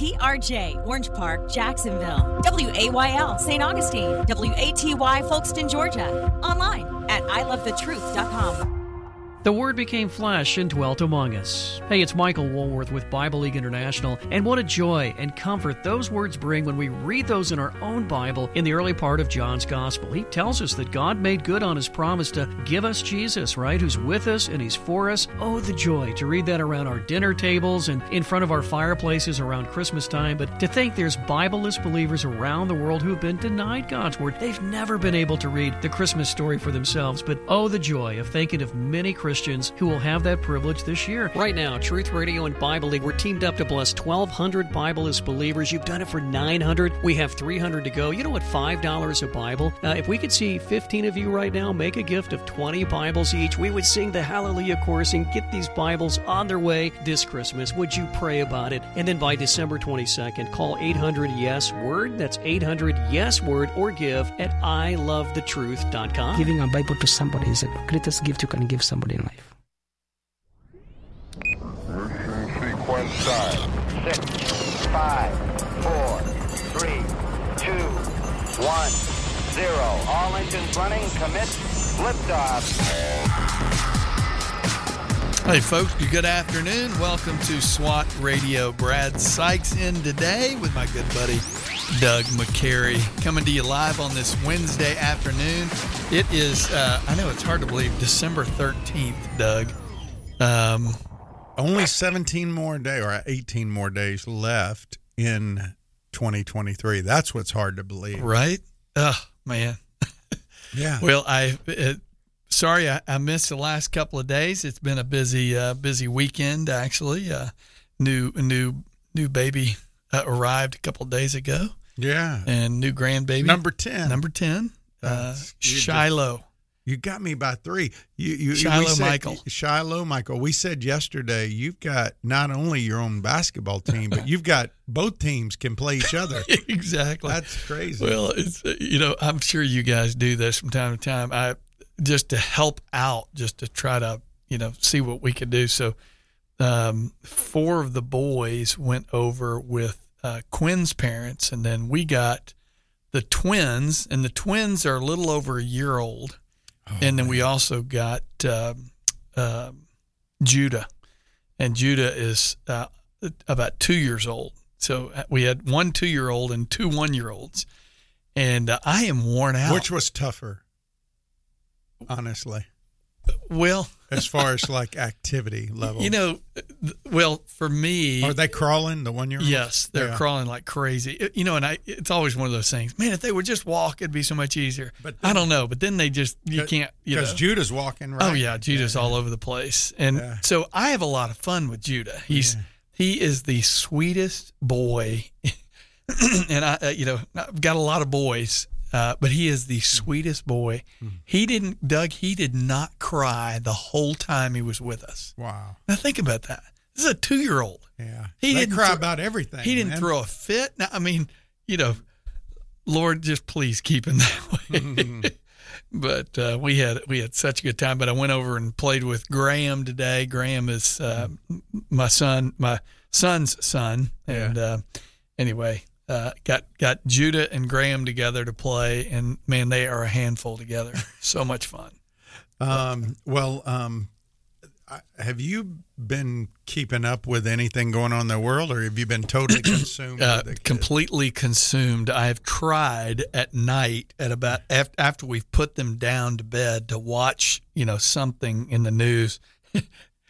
WTRJ, Orange Park, Jacksonville. WAYL, St. Augustine. WATY, Folkston, Georgia. Online at ilovethetruth.com. The Word became flesh and dwelt among us. Hey, it's Michael Woolworth with Bible League International, and what a joy and comfort those words bring when we read those in our own Bible in the early part of John's Gospel. He tells us that God made good on his promise to give us Jesus, right? Who's with us and he's for us. Oh, the joy to read that around our dinner tables and in front of our fireplaces around Christmas time, but to think there's Bibleless believers around the world who've been denied God's Word. They've never been able to read the Christmas story for themselves, but oh, the joy of thinking of many Christians Christians who will have that privilege this year. Right now, Truth Radio and Bible League, we're teamed up to bless 1,200 Bibleless believers. You've done it for 900. We have 300 to go. You know what? $5 a Bible. Uh, if we could see 15 of you right now make a gift of 20 Bibles each, we would sing the Hallelujah chorus and get these Bibles on their way this Christmas. Would you pray about it? And then by December 22nd, call 800 Yes Word. That's 800 Yes Word or give at ilovethetruth.com. Giving a Bible to somebody is the greatest gift you can give somebody in life. Sequence start. Six, five, four, three, two, one, zero. All engines running. Commit. Liftoff. Hey, folks, good afternoon. Welcome to SWAT Radio. Brad Sykes in today with my good buddy Doug McCary coming to you live on this Wednesday afternoon. It is, uh, I know it's hard to believe, December 13th, Doug. Um, Only 17 more days or 18 more days left in 2023. That's what's hard to believe. right? Oh, man. Yeah. Well, I uh, sorry I, I missed the last couple of days. It's been a busy uh, busy weekend actually. Uh, new new new baby uh, arrived a couple of days ago, yeah. and new grandbaby Number 10. number ten, uh, just- Shiloh. You got me by three. You, you, Shiloh said- Michael. Shiloh Michael. We said yesterday you've got not only your own basketball team, but you've got both teams can play each other. exactly. That's crazy. Well, it's uh, you know I'm sure you guys do this from time to time. I just to help out, just to try to you know see what we could do. So, um, four of the boys went over with uh, Quinn's parents, and then we got the twins, and the twins are a little over a year old, oh, and then we also got um um Judah, and Judah is uh, about two years old. So uh, we had one two year old and two one year olds, and uh, I am worn out. Which was tougher, honestly, well, as far as like activity level? you know, well for me, are they crawling? The one year? Old? Yes, they're Yeah. crawling like crazy. You know, and I it's always one of those things. Man, if they would just walk, it'd be so much easier. But I don't know. But then they just you can't. You know. Because Judah's walking right. Oh yeah, Judah's all over the place, and Yeah. so I have a lot of fun with Judah. He's he is the sweetest boy, and I, uh, you know, I've got a lot of boys, uh, but he is the sweetest boy. He didn't, Doug. He did not cry the whole time he was with us. Wow. Now think about that. This is a two-year-old. Yeah. He they didn't cry throw- about everything. He didn't man. throw a fit. Now, I mean, you know, Lord, just please keep him that way. but uh, we had we had such a good time. But I went over and played with Graham today. Graham is uh, my son, my son's son, and uh, anyway, uh, got got Judah and Graham together to play, and man, they are a handful together. So much fun. Um, well, um, have you been keeping up with anything going on in the world, or have you been totally consumed? uh, with the kids? completely consumed. I have tried at night at about af- after we've put them down to bed to watch, you know, something in the news.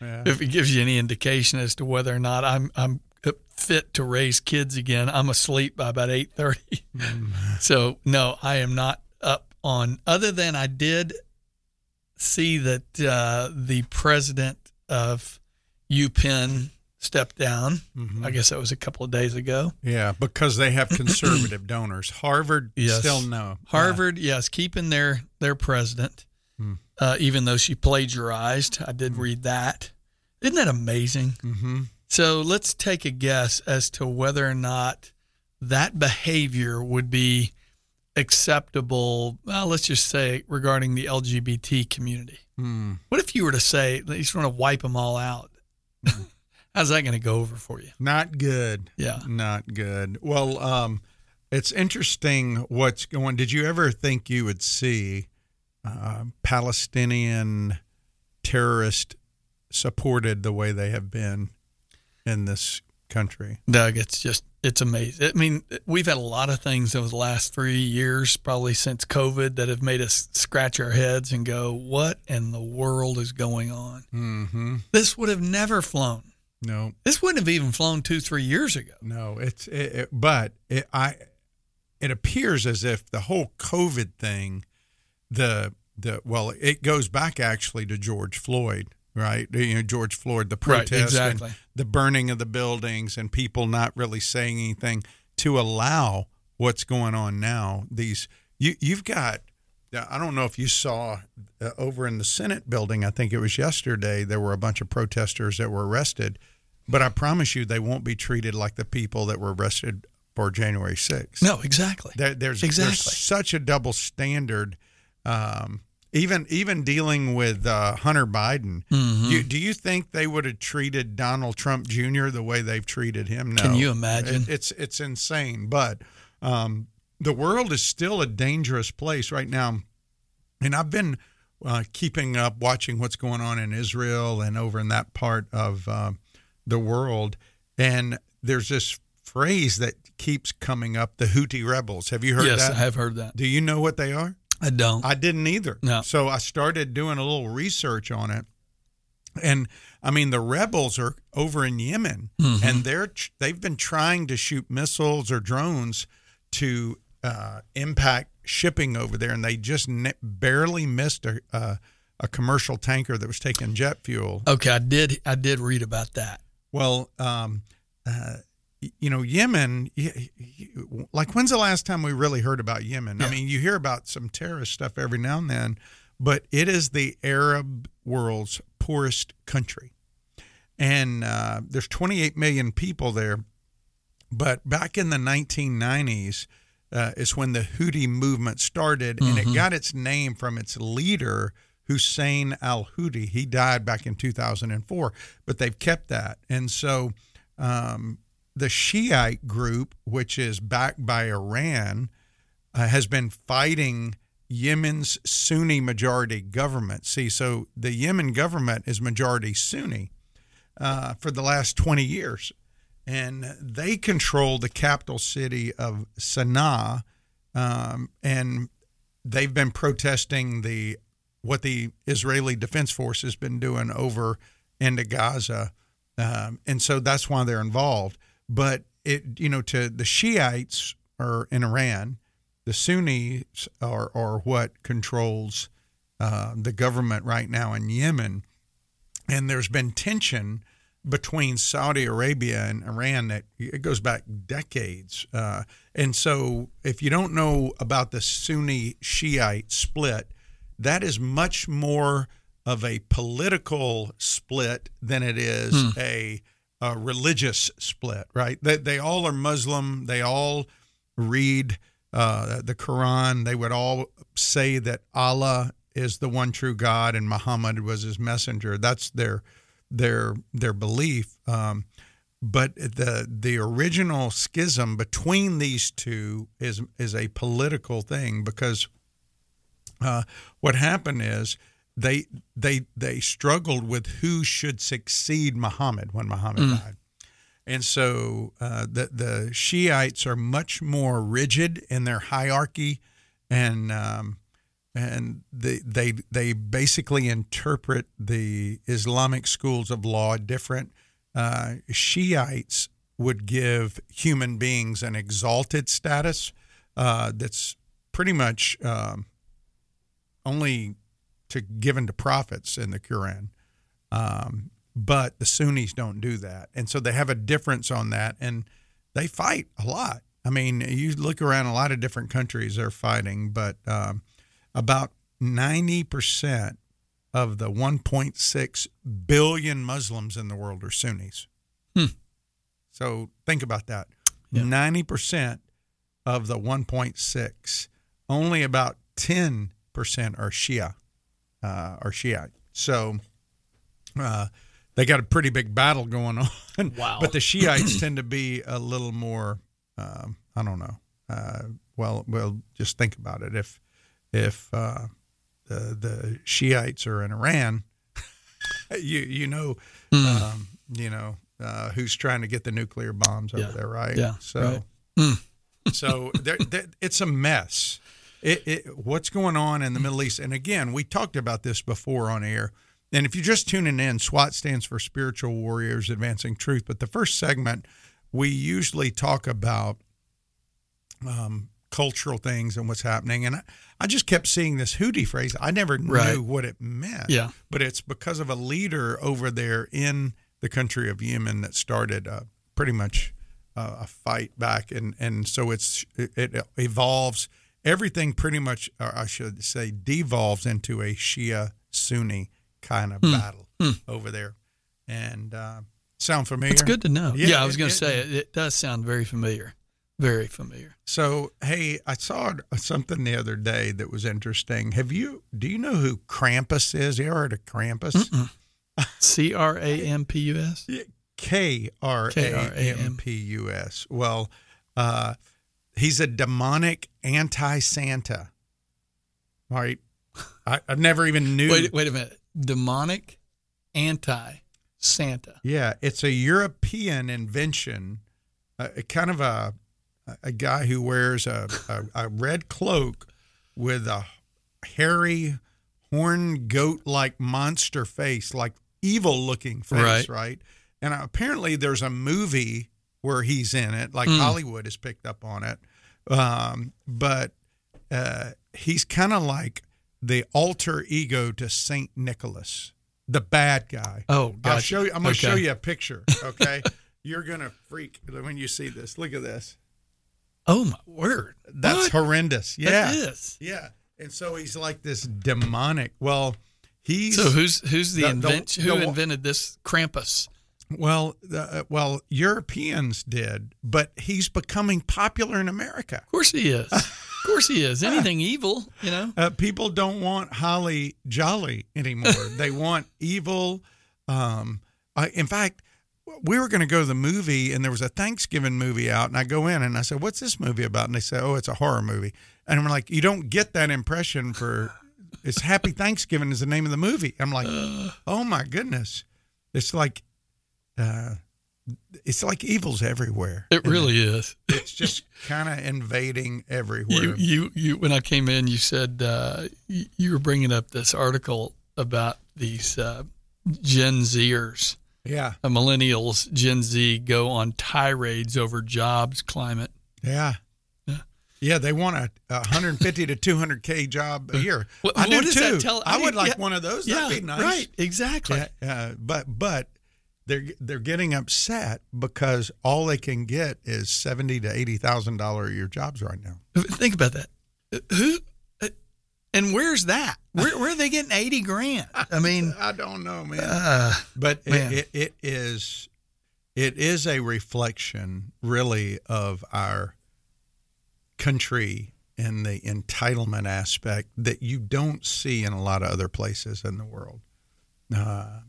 Yeah. If it gives you any indication as to whether or not I'm I'm fit to raise kids again, I'm asleep by about eight thirty. So no, I am not up on. Other than I did see that uh, the president of UPenn stepped down. Mm-hmm. I guess that was a couple of days ago. Yeah, because they have conservative donors. Harvard Yes. still no. Harvard, yes, keeping their their president, Hmm. uh, even though she plagiarized. I did read that. Isn't that amazing? Mm-hmm. So let's take a guess as to whether or not that behavior would be acceptable. Well, let's just say regarding the LGBT community. Hmm. What if you were to say, you just want to wipe them all out? how's that going to go over for you? Not good. Yeah. Not good. Well, um, it's interesting what's going. Did you ever think you would see uh, Palestinian terrorist supported the way they have been in this country? Doug, it's just it's amazing. I mean, we've had a lot of things over the last three years, probably since COVID, that have made us scratch our heads and go, "What in the world is going on?" Mm-hmm. This would have never flown. No, This wouldn't have even flown two, three years ago. no. It's it, it, but it, I. It appears as if the whole COVID thing, the the well, it goes back actually to George Floyd, right? You know, George Floyd, the Right, protest, and exactly. the burning of the buildings, and people not really saying anything to allow what's going on now. These you you've got. I don't know if you saw uh, over in the Senate building. I think it was yesterday. There were a bunch of protesters that were arrested, but I promise you, they won't be treated like the people that were arrested for January 6th. No, exactly. There, there's, Exactly. there's such a double standard. Um, even even dealing with uh, Hunter Biden, Mm-hmm. you, do you think they would have treated Donald Trump Jr. the way they've treated him? No. Can you imagine? It- it's it's insane. But um, the world is still a dangerous place right now, and I've been uh, keeping up, watching what's going on in Israel and over in that part of uh, the world, and there's this phrase that keeps coming up: the Houthi rebels. Have you heard yes, that? I have heard that. Do you know what they are? I don't. I didn't either. No. So I started doing a little research on it. And I mean the rebels are over in Yemen Mm-hmm. and they're they've been trying to shoot missiles or drones to uh, impact shipping over there and they just ne- barely missed a uh, a commercial tanker that was taking jet fuel. okay, I did. I did read about that. Well, um, uh, you know, Yemen, like when's the last time we really heard about Yemen? I mean, you hear about some terrorist stuff every now and then, but it is the Arab world's poorest country. And uh, there's 28 million people there. But back in the 1990s uh, is when the Houthi movement started, and it got its name from its leader, Hussein al Houthi. He died back in 2004, but they've kept that. And so um, the Shiite group, which is backed by Iran, uh, has been fighting Yemen's Sunni majority government. See, so the Yemen government is majority Sunni uh, for the last 20 years. And they control the capital city of Sana'a. Um, and they've been protesting the what the Israeli Defense Force has been doing over into Gaza. Um, and so that's why they're involved. But it, you know, to the Shiites are in Iran, the Sunnis are, are what controls uh, the government right now in Yemen. And there's been tension between Saudi Arabia and Iran that it goes back decades. Uh, and so, if you don't know about the Sunni Shiite split, that is much more of a political split than it is a, a religious split, right? They, they all are Muslim. They all read uh, the Quran. They would all say that Allah is the one true God and Muhammad was his messenger. That's their their their belief. Um, but the the original schism between these two is is a political thing because uh, what happened is they they they struggled with who should succeed Muhammad when Muhammad died. And so uh, the the Shiites are much more rigid in their hierarchy, and um, and they they they basically interpret the Islamic schools of law different. Uh, Shiites would give human beings an exalted status uh, that's pretty much um, only to given to prophets in the Quran. Um, but the Sunnis don't do that, and so they have a difference on that, and they fight a lot. I mean, you look around a lot of different countries; they're fighting, but um, about ninety percent of the 1.6 billion Muslims in the world are Sunnis. So think about that: ninety percent of the 1.6, only about 10 percent are Shia, uh, are Shiite. So uh, they got a pretty big battle going on. Wow. But the Shiites tend to be a little more, um, I don't know. Uh, well, well, just think about it. If if uh, the the Shiites are in Iran, you you know, Hmm. um, you know uh, who's trying to get the nuclear bombs over Yeah. there, right? Yeah, So, right. so there, there, it's a mess. It, it, what's going on in the Middle East? And again, we talked about this before on air. And if you're just tuning in, SWAT stands for Spiritual Warriors Advancing Truth. But the first segment, we usually talk about um, cultural things and what's happening. And I, I just kept seeing this Houthi phrase. I never Right. knew what it meant. Yeah. But it's because of a leader over there in the country of Yemen that started uh, pretty much uh, a fight back. And, and so it's it, it evolves. Everything pretty much, or I should say, devolves into a Shia Sunni kind of battle over there. And uh, sound familiar? It's good to know. Yeah, Yeah, I was going to say it, it does sound very familiar. Very familiar. So, hey, I saw something the other day that was interesting. Have you, do you know who Krampus is? You ever heard of Krampus? C R A M P U S. K R A M P U S. Well, uh, he's a demonic anti Santa. Right? I, I never even knew. Wait, wait a minute. Demonic anti Santa. Yeah, it's a European invention, uh, kind of a a guy who wears a, a, a red cloak with a hairy, horn goat like monster face, like evil looking face, Right. right? And apparently, there's a movie where he's in it, like Hmm. Hollywood has picked up on it. Um, but uh, he's kind of like the alter ego to Saint Nicholas, the bad guy. Oh, I'll show you. I'm going to show you a picture. Okay, you're gonna freak when you see this. Look at this. Oh my word. That's What? horrendous. Yeah, That is. yeah. And so he's like this demonic. Well, he's So who's who's the, The- the- invention? the- Who invented this Krampus? Well, the, well, Europeans did, but he's becoming popular in America. Of course he is. of course he is. Anything evil, you know. Uh, people don't want holly jolly anymore. they want evil. Um, I, in fact, we were going to go to the movie, and there was a Thanksgiving movie out, and I go in and I said, "What's this movie about?" And they said, "Oh, it's a horror movie." And I'm like, "You don't get that impression for it's Happy Thanksgiving is the name of the movie." I'm like, "Oh my goodness!" It's like, uh, it's like evil's everywhere. It really is. It's just kind of invading everywhere. You, you, you. When I came in, you said uh, you, were bringing up this article about these uh, Gen Zers, yeah. uh, millennials, Gen Z go on tirades over jobs, climate. Yeah. Yeah, they want a, a 150 to 200k job a year. What- I do too. that tell- I, I would like yeah, one of those. Yeah, That'd be nice. right. Exactly. Yeah, yeah, but but they're they're getting upset because all they can get is seventy to eighty thousand dollar a year jobs right now. Think about that. Who and where's that? Where, where are they getting eighty grand? I mean, I don't know, man. uh, but man. it, it, it is it is a reflection really of our country and the entitlement aspect that you don't see in a lot of other places in the world uh,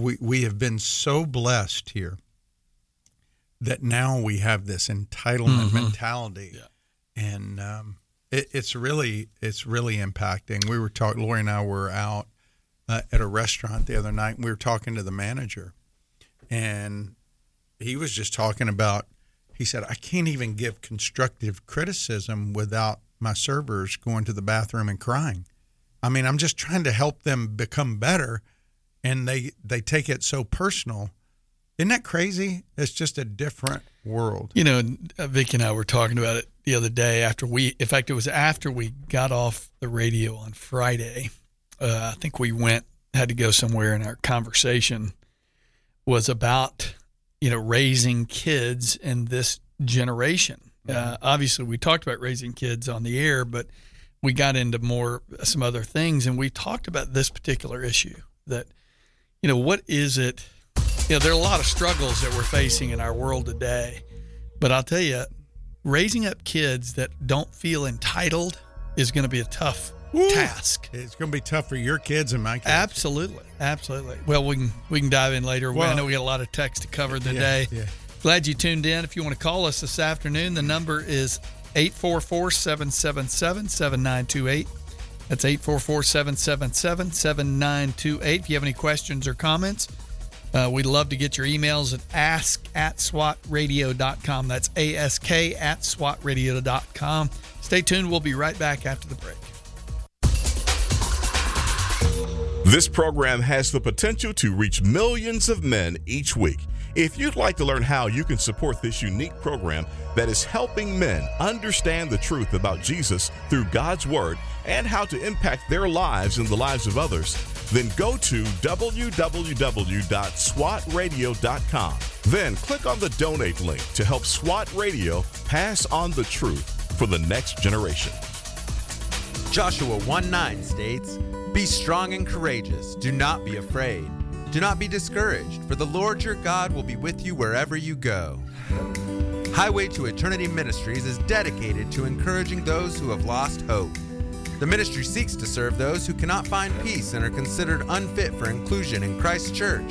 we we have been so blessed here that now we have this entitlement mentality. And um, it, it's really it's really impacting. We were talking lori and i were out uh, at a restaurant the other night and we were talking to the manager. And he was just talking about he said i can't even give constructive criticism without my servers going to the bathroom and crying. I mean i'm just trying to help them become better and they they take it so personal isn't that crazy it's just a different world you know, uh, Vicky and I were talking about it the other day after we, in fact, it was after we got off the radio on Friday. Uh, I think we went, had to go somewhere, and our conversation was about, you know, raising kids in this generation. Uh, obviously, we talked about raising kids on the air, but we got into more some other things, and we talked about this particular issue that, you know, what is it? You know, there are a lot of struggles that we're facing in our world today, but I'll tell you, raising up kids that don't feel entitled is going to be a tough Woo. task. It's going to be tough for your kids and my kids. Absolutely, absolutely. Well, we can we can dive in later. Well- I know we got a lot of text to cover Yeah, today. yeah. Glad you tuned in. If you want to call us this afternoon, the number is 844-777-7928. That's 844-777-7928. If you have any questions or comments, uh, we'd love to get your emails at ask at swatradio.com. That's ask at swatradio.com. Stay tuned. We'll be right back after the break. This program has the potential to reach millions of men each week. If you'd like to learn how you can support this unique program that is helping men understand the truth about Jesus through God's Word and how to impact their lives and the lives of others, then go to www.swatradio.com. Then click on the donate link to help SWAT Radio pass on the truth for the next generation. Joshua 1 9 states, Be strong and courageous. Do not be afraid. Do not be discouraged, for the Lord your God will be with you wherever you go. Highway to Eternity Ministries is dedicated to encouraging those who have lost hope. The ministry seeks to serve those who cannot find peace and are considered unfit for inclusion in Christ's church.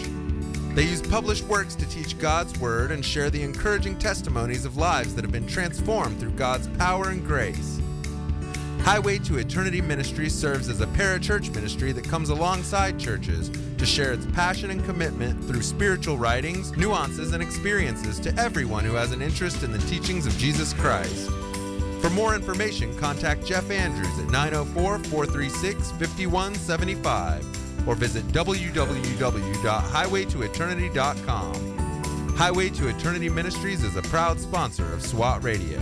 They use published works to teach God's Word and share the encouraging testimonies of lives that have been transformed through God's power and grace. Highway to Eternity Ministry serves as a parachurch ministry that comes alongside churches to share its passion and commitment through spiritual writings, nuances, and experiences to everyone who has an interest in the teachings of Jesus Christ. For more information, contact Jeff Andrews at 904 436 5175 or visit www.highwaytoeternity.com. Highway to Eternity Ministries is a proud sponsor of SWAT Radio.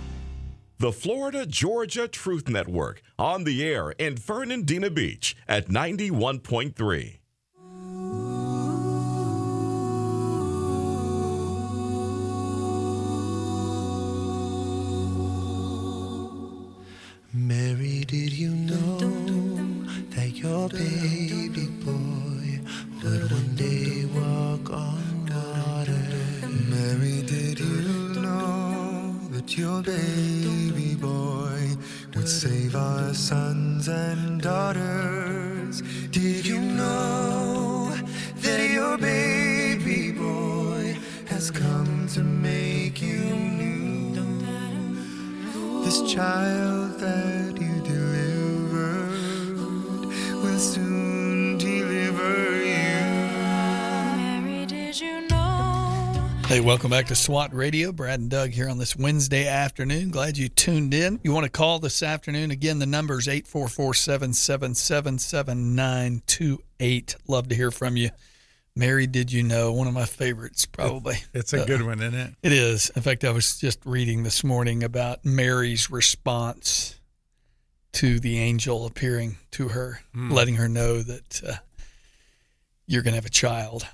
The Florida Georgia Truth Network on the air in Fernandina Beach at 91.3. welcome back to SWAT Radio. Brad and Doug here on this Wednesday afternoon. Glad you tuned in. You want to call this afternoon? Again, the number is 844 777 7928. Love to hear from you. Mary, did you know? One of my favorites, probably. It's a Uh, good one, isn't it? It is. In fact, I was just reading this morning about Mary's response to the angel appearing to her, Hmm. letting her know that uh, you're going to have a child.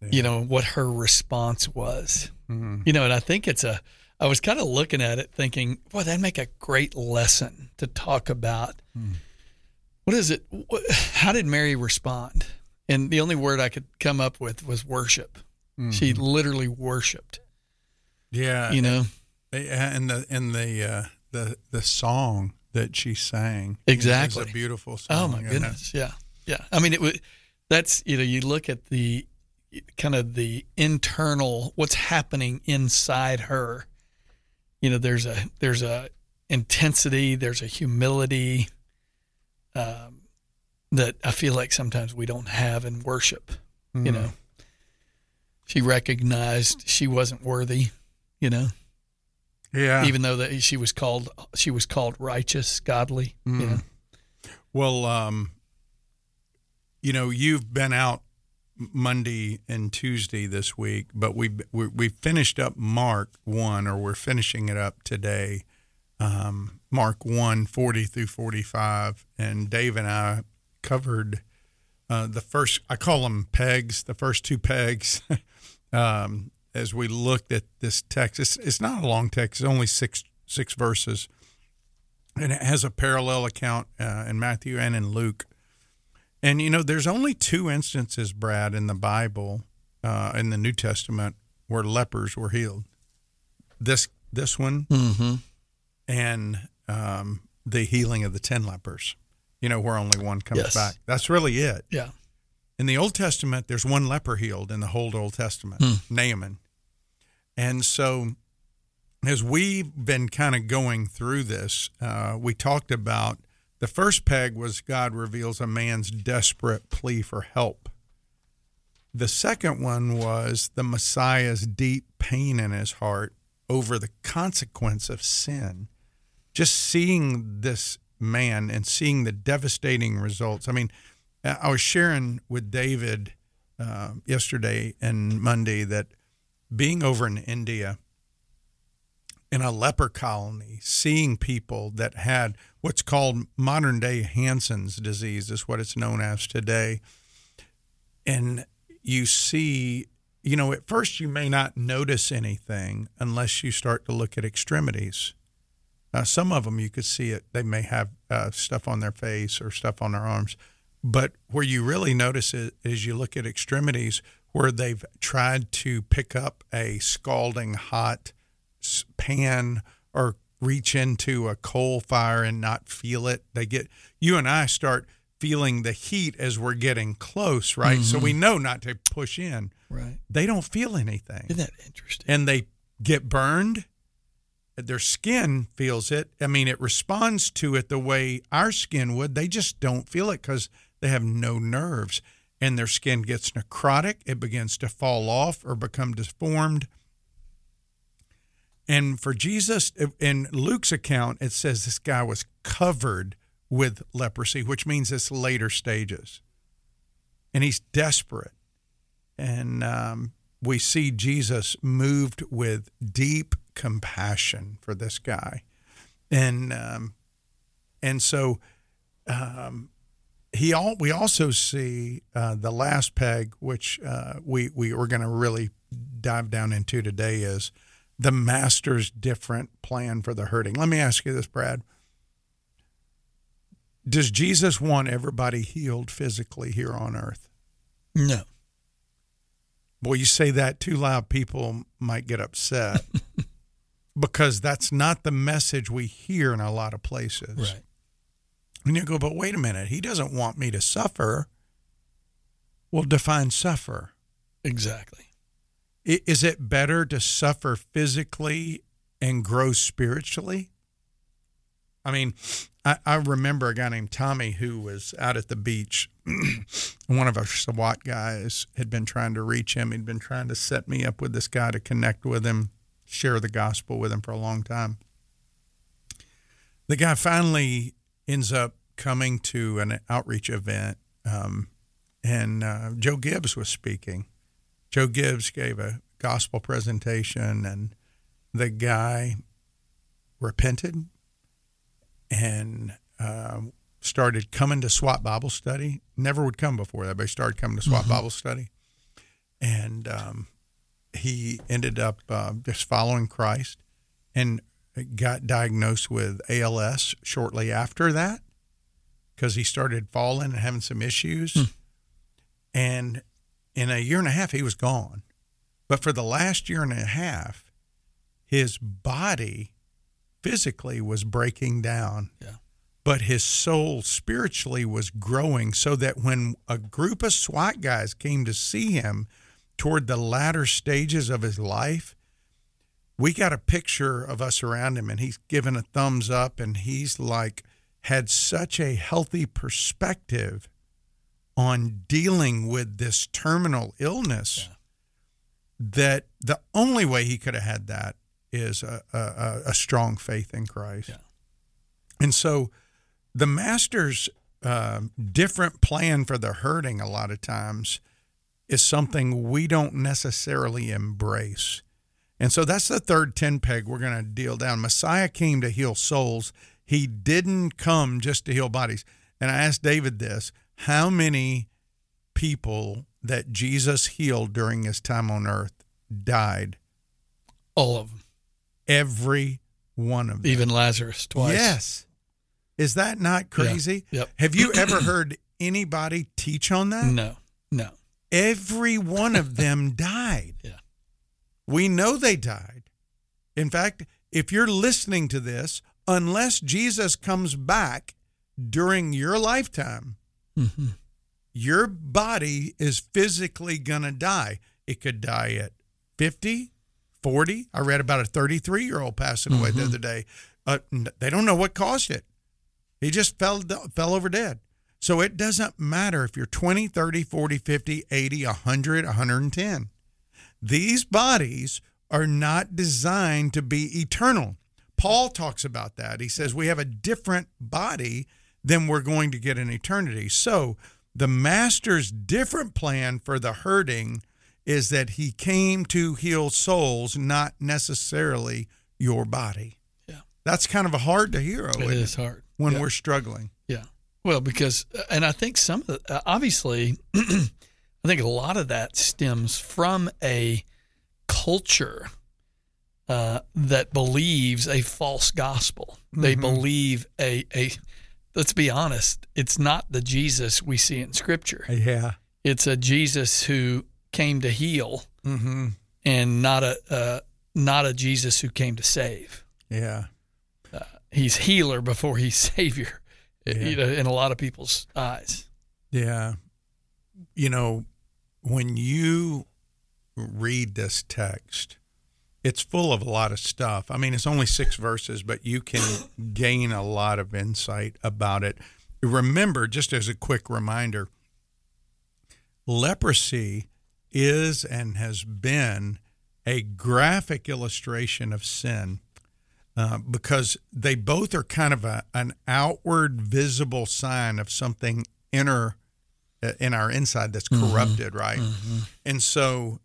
You know, what her response was. Mhm. You know, and I think it's a, I was kind of looking at it thinking, boy, that'd make a great lesson to talk about. What is it? How did Mary respond? And the only word I could come up with was worship. She literally worshiped, Yeah. you know? and the and the uh, the the song that she sang Exactly. is a beautiful song. Oh my goodness, yeah, yeah. I mean, it was. That's you know, you look at the kind of the internal what's happening inside her. You know, there's a there's a intensity, there's a humility um, that I feel like sometimes we don't have in worship. You know, she recognized she wasn't worthy. You know, Yeah. even though that she was called she was called righteous, godly. You know, Well, um, you know, you've been out Monday and Tuesday this week, but we we we finished up Mark one, or we're finishing it up today. um, Mark 1 40 through 45. And Dave and I covered uh, the first, I call them pegs, the first two pegs. um, as we looked at this text, it's, it's not a long text, it's only six six verses, and it has a parallel account uh, in Matthew and in Luke. And you know, there's only two instances, Brad, in the Bible, uh, in the New Testament, where lepers were healed. This this one, Mm-hmm. and um, the healing of the ten lepers. You know, where only one comes Yes. back. That's really it. Yeah. In the Old Testament, there's one leper healed in the whole Old Testament, Naaman. And so, as we've been kind of going through this, uh, we talked about the first peg was God reveals a man's desperate plea for help. The second one was the Messiah's deep pain in his heart over the consequence of sin. Just seeing this man and seeing the devastating results. I mean, I was sharing with David uh, yesterday and Monday that being over in India in a leper colony, seeing people that had what's called modern day Hansen's disease, is what it's known as today. And you see, you know, at first you may not notice anything unless you start to look at extremities. Uh, some of them you could see it; they may have uh, stuff on their face or stuff on their arms. But where you really notice it is you look at extremities where they've tried to pick up a scalding hot pan or reach into a coal fire and not feel it. They get you and I start feeling the heat as we're getting close, right? So we mm-hmm. know not to push in. Right. They don't feel anything Isn't that interesting? and they get burned. Their skin feels it. I mean, it responds to it the way our skin would. They just don't feel it because they have no nerves. And their skin gets necrotic. It begins to fall off or become deformed. And for Jesus, in Luke's account, it says this guy was covered with leprosy, which means it's later stages. And he's desperate and um, we see Jesus moved with deep compassion for this guy, and um, and so um, he all we also see uh, the last peg, which uh, we we are going to really dive down into today, is the master's different plan for the hurting. Let me ask you this, Brad. Does Jesus want everybody healed physically here on earth? No. Boy, you say that too loud, people might get upset because that's not the message we hear in a lot of places. Right. And you go, but wait a minute, he doesn't want me to suffer. Well, define suffer. Exactly. Is it better to suffer physically and grow spiritually? I mean, I, I remember a guy named Tommy who was out at the beach. One of our SWAT guys had been trying to reach him. He'd been trying to set me up with this guy to connect with him, share the gospel with him for a long time. The guy finally ends up coming to an outreach event, um, and uh, Joe Gibbs was speaking. Joe Gibbs gave a gospel presentation, and the guy repented and uh, started coming to SWAT Bible study. Never would come before that, but he started coming to SWAT Bible study, and um, he ended up uh, just following Christ and got diagnosed with ALS shortly after that because he started falling and having some issues. And in a year and a half, he was gone. But for the last year and a half, his body physically was breaking down. Yeah. But his soul spiritually was growing so that when a group of SWAT guys came to see him toward the latter stages of his life, we got a picture of us around him and he's given a thumbs up and he's like had such a healthy perspective on dealing with this terminal illness that the only way he could have had that is a, a, a strong faith in Christ. Yeah. And so the master's um different plan for the hurting a lot of times is something we don't necessarily embrace. And so that's the third 10 peg we're going to deal down. Messiah came to heal souls. He didn't come just to heal bodies. And I asked David this how many people that Jesus healed during his time on earth died? All of them. Every one of them. Even Lazarus twice. Yes. Is that not crazy? Yep. Have you ever heard anybody teach on that? No. No. Every one of them died. Yeah. We know they died. In fact, if you're listening to this, unless Jesus comes back during your lifetime, Mm-hmm. your body is physically going to die. It could die at 50, 40. I read about a 33 year old passing away the other day. Uh, they don't know what caused it. He just fell, fell over dead. So it doesn't matter if you're 20, 30, 40, 50, 80, 100, 110. These bodies are not designed to be eternal. Paul talks about that. He says we have a different body than we're going to get an eternity. So the master's different plan for the hurting is that he came to heal souls, not necessarily your body. Yeah. That's kind of a hard to hear. It is hard. when Yeah. we're struggling. Yeah. Well, because, and I think some of the, uh, obviously, I think a lot of that stems from a culture uh, that believes a false gospel. They Mhm. believe a, a, let's be honest, it's not the Jesus we see in scripture. Yeah. It's a Jesus who came to heal Mm-hmm. and not a, uh, not a Jesus who came to save. Yeah. He's healer before he's savior, Yeah. you know, in a lot of people's eyes. Yeah. You know, when you read this text, it's full of a lot of stuff. I mean, it's only six verses, but you can gain a lot of insight about it. Remember, just as a quick reminder, leprosy is and has been a graphic illustration of sin uh, because they both are kind of a, an outward visible sign of something inner uh, in our inside that's Mm-hmm. corrupted, right? And so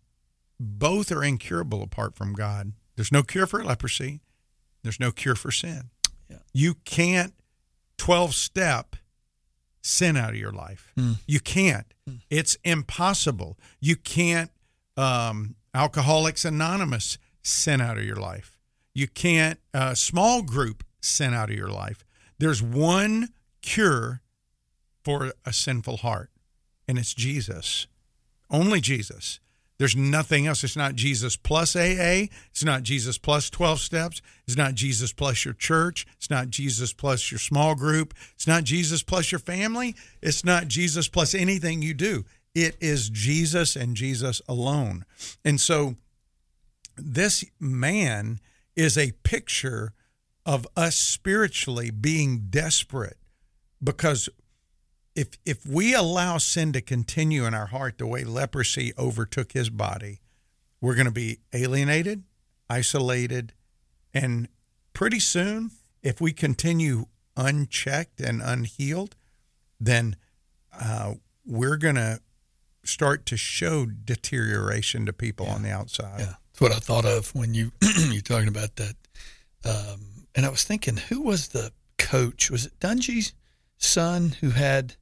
both are incurable apart from God. There's no cure for leprosy. There's no cure for sin. Yeah. You can't 12 step sin out of your life. You can't. It's impossible. You can't um, Alcoholics Anonymous sin out of your life. You can't uh, small group sin out of your life. There's one cure for a sinful heart, and it's Jesus. Only Jesus. There's nothing else. It's not Jesus plus AA. It's not Jesus plus 12 steps. It's not Jesus plus your church. It's not Jesus plus your small group. It's not Jesus plus your family. It's not Jesus plus anything you do. It is Jesus and Jesus alone. And so this man is a picture of us spiritually being desperate because if if we allow sin to continue in our heart the way leprosy overtook his body, we're going to be alienated, isolated, and pretty soon, if we continue unchecked and unhealed, then uh, we're going to start to show deterioration to people on the outside. Yeah, that's what I thought of when you you're talking about that. Um, and I was thinking, who was the coach? Was it Dungy's son who had?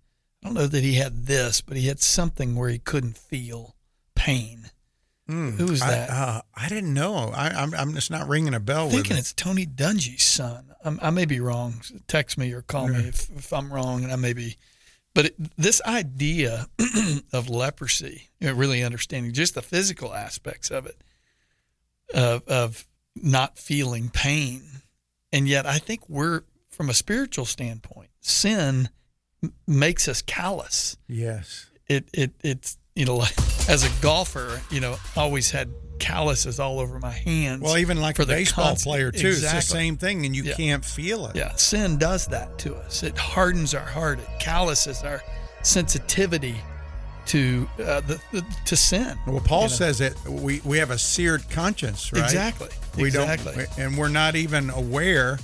I don't know that he had this, but he had something where he couldn't feel pain. Mm, Who was I- that? uh, I, didn't know. I, I'm, I'm just not ringing a bell I'm with thinking it. it's Tony Dungy's son. I'm, I may be wrong. Text me or call me if, if I'm wrong, and I may be. But it, this idea of leprosy, you know, really understanding just the physical aspects of it, of, of not feeling pain, and yet I think we're from a spiritual standpoint, sin makes us callous Yes. it it it's you know like as a golfer you know always had calluses all over my hands Well, even like for a the baseball player too, it's the same thing, and you Yeah. can't feel it. yeah sin does that to us it hardens our heart it calluses our sensitivity to uh, the, the to sin Well, Paul you know? says that we, we have a seared conscience, right? Exactly. We Exactly. don't, and we're not even aware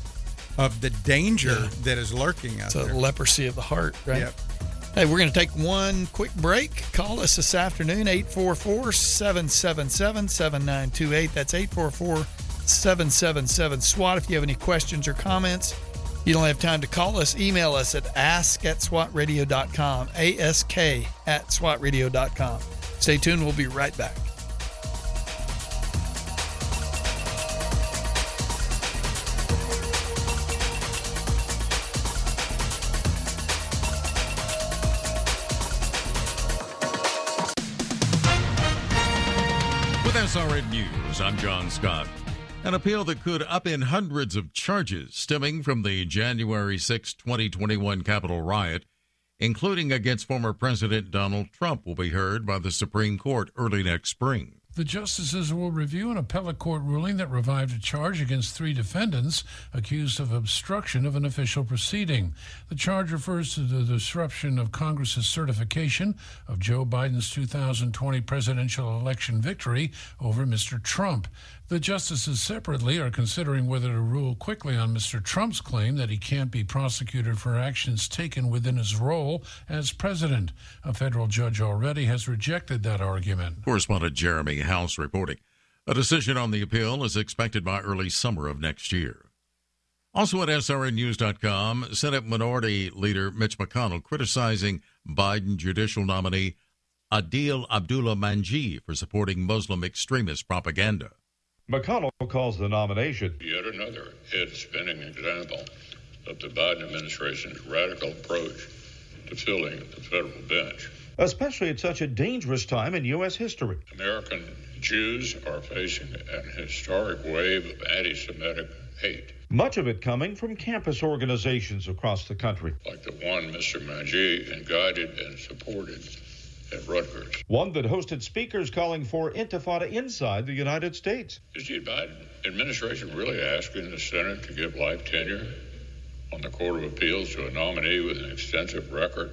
of the danger that is lurking out it's a there. leprosy of the heart right Yep. Hey, we're going to take one quick break. Call us this afternoon, 844 777 7928. That's 844 777 SWAT. If you have any questions or comments, you don't have time to call us, email us at ask at swatradio.com, ask at swatradio.com. Stay tuned. We'll be right back. SRN News, I'm John Scott. An appeal that could upend hundreds of charges stemming from the January 6, 2021 Capitol riot, including against former President Donald Trump, will be heard by the Supreme Court early next spring. The justices will review an appellate court ruling that revived a charge against three defendants accused of obstruction of an official proceeding. The charge refers to the disruption of Congress's certification of Joe Biden's 2020 presidential election victory over Mr. Trump. The justices separately are considering whether to rule quickly on Mr. Trump's claim that he can't be prosecuted for actions taken within his role as president. A federal judge already has rejected that argument. Correspondent Jeremy House reporting. A decision on the appeal is expected by early summer of next year. Also at SRNnews.com, Senate Minority Leader Mitch McConnell criticizing Biden judicial nominee Adeel Abdullah Mangi for supporting Muslim extremist propaganda. McConnell calls the nomination yet another head spinning example of the Biden administration's radical approach to filling the federal bench. especially at such a dangerous time in U.S. history. American Jews are facing an historic wave of anti Semitic hate, Much of it coming from campus organizations across the country. like the one Mr. Mangi and guided and supported at Rutgers. One that hosted speakers calling for intifada inside the United States. Is the Biden administration really asking the Senate to give life tenure on the Court of Appeals to a nominee with an extensive record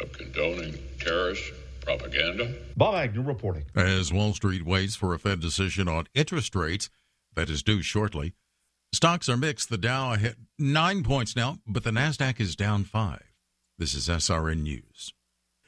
of condoning terrorist propaganda? Bob Agnew reporting. As Wall Street waits for a Fed decision on interest rates that is due shortly, stocks are mixed. The Dow hit nine points now, but the Nasdaq is down five. This is SRN News.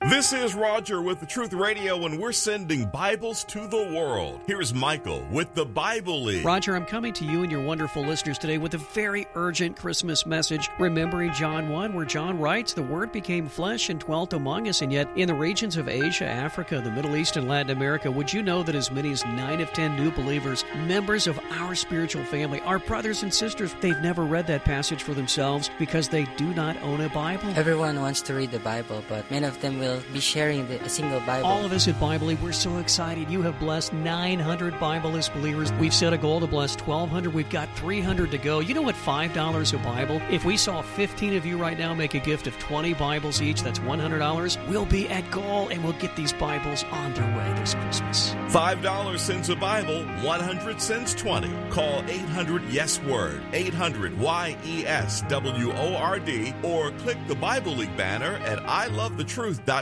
This is Roger with the Truth Radio, and we're sending Bibles to the world. Here's Michael with the Bible League. Roger, I'm coming to you and your wonderful listeners today with a very urgent Christmas message, remembering John 1, where John writes, The Word became flesh and dwelt among us. And yet, in the regions of Asia, Africa, the Middle East, and Latin America, would you know that as many as 9 of 10 new believers, members of our spiritual family, our brothers and sisters, they've never read that passage for themselves because they do not own a Bible? Everyone wants to read the Bible, but many of them will be sharing the, a single Bible. All of us at Bible League, we're so excited. You have blessed 900 Bibleless believers. We've set a goal to bless 1,200. We've got 300 to go. You know what? $5 a Bible. If we saw 15 of you right now make a gift of 20 Bibles each, that's $100. We'll be at goal and we'll get these Bibles on their way this Christmas. $5 cents a Bible, 100 cents 20. Call 800 Yes Word, 800 Y E S W O R D, or click the Bible League banner at I Love the ilovethetruth.com.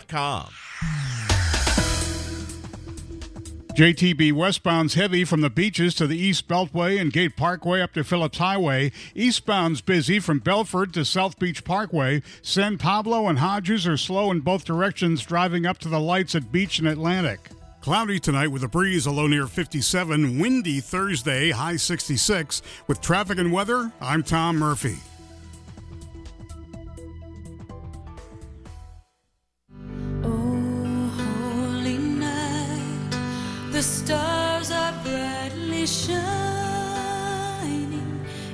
JTB westbound's heavy from the beaches to the East Beltway and Gate Parkway up to Phillips Highway. Eastbound's busy from Belfort to South Beach Parkway. San Pablo and Hodges are slow in both directions driving up to the lights at Beach and Atlantic. Cloudy tonight with a breeze, a low near 57. Windy Thursday, high 66. With traffic and weather, I'm Tom Murphy. The stars are brightly shining.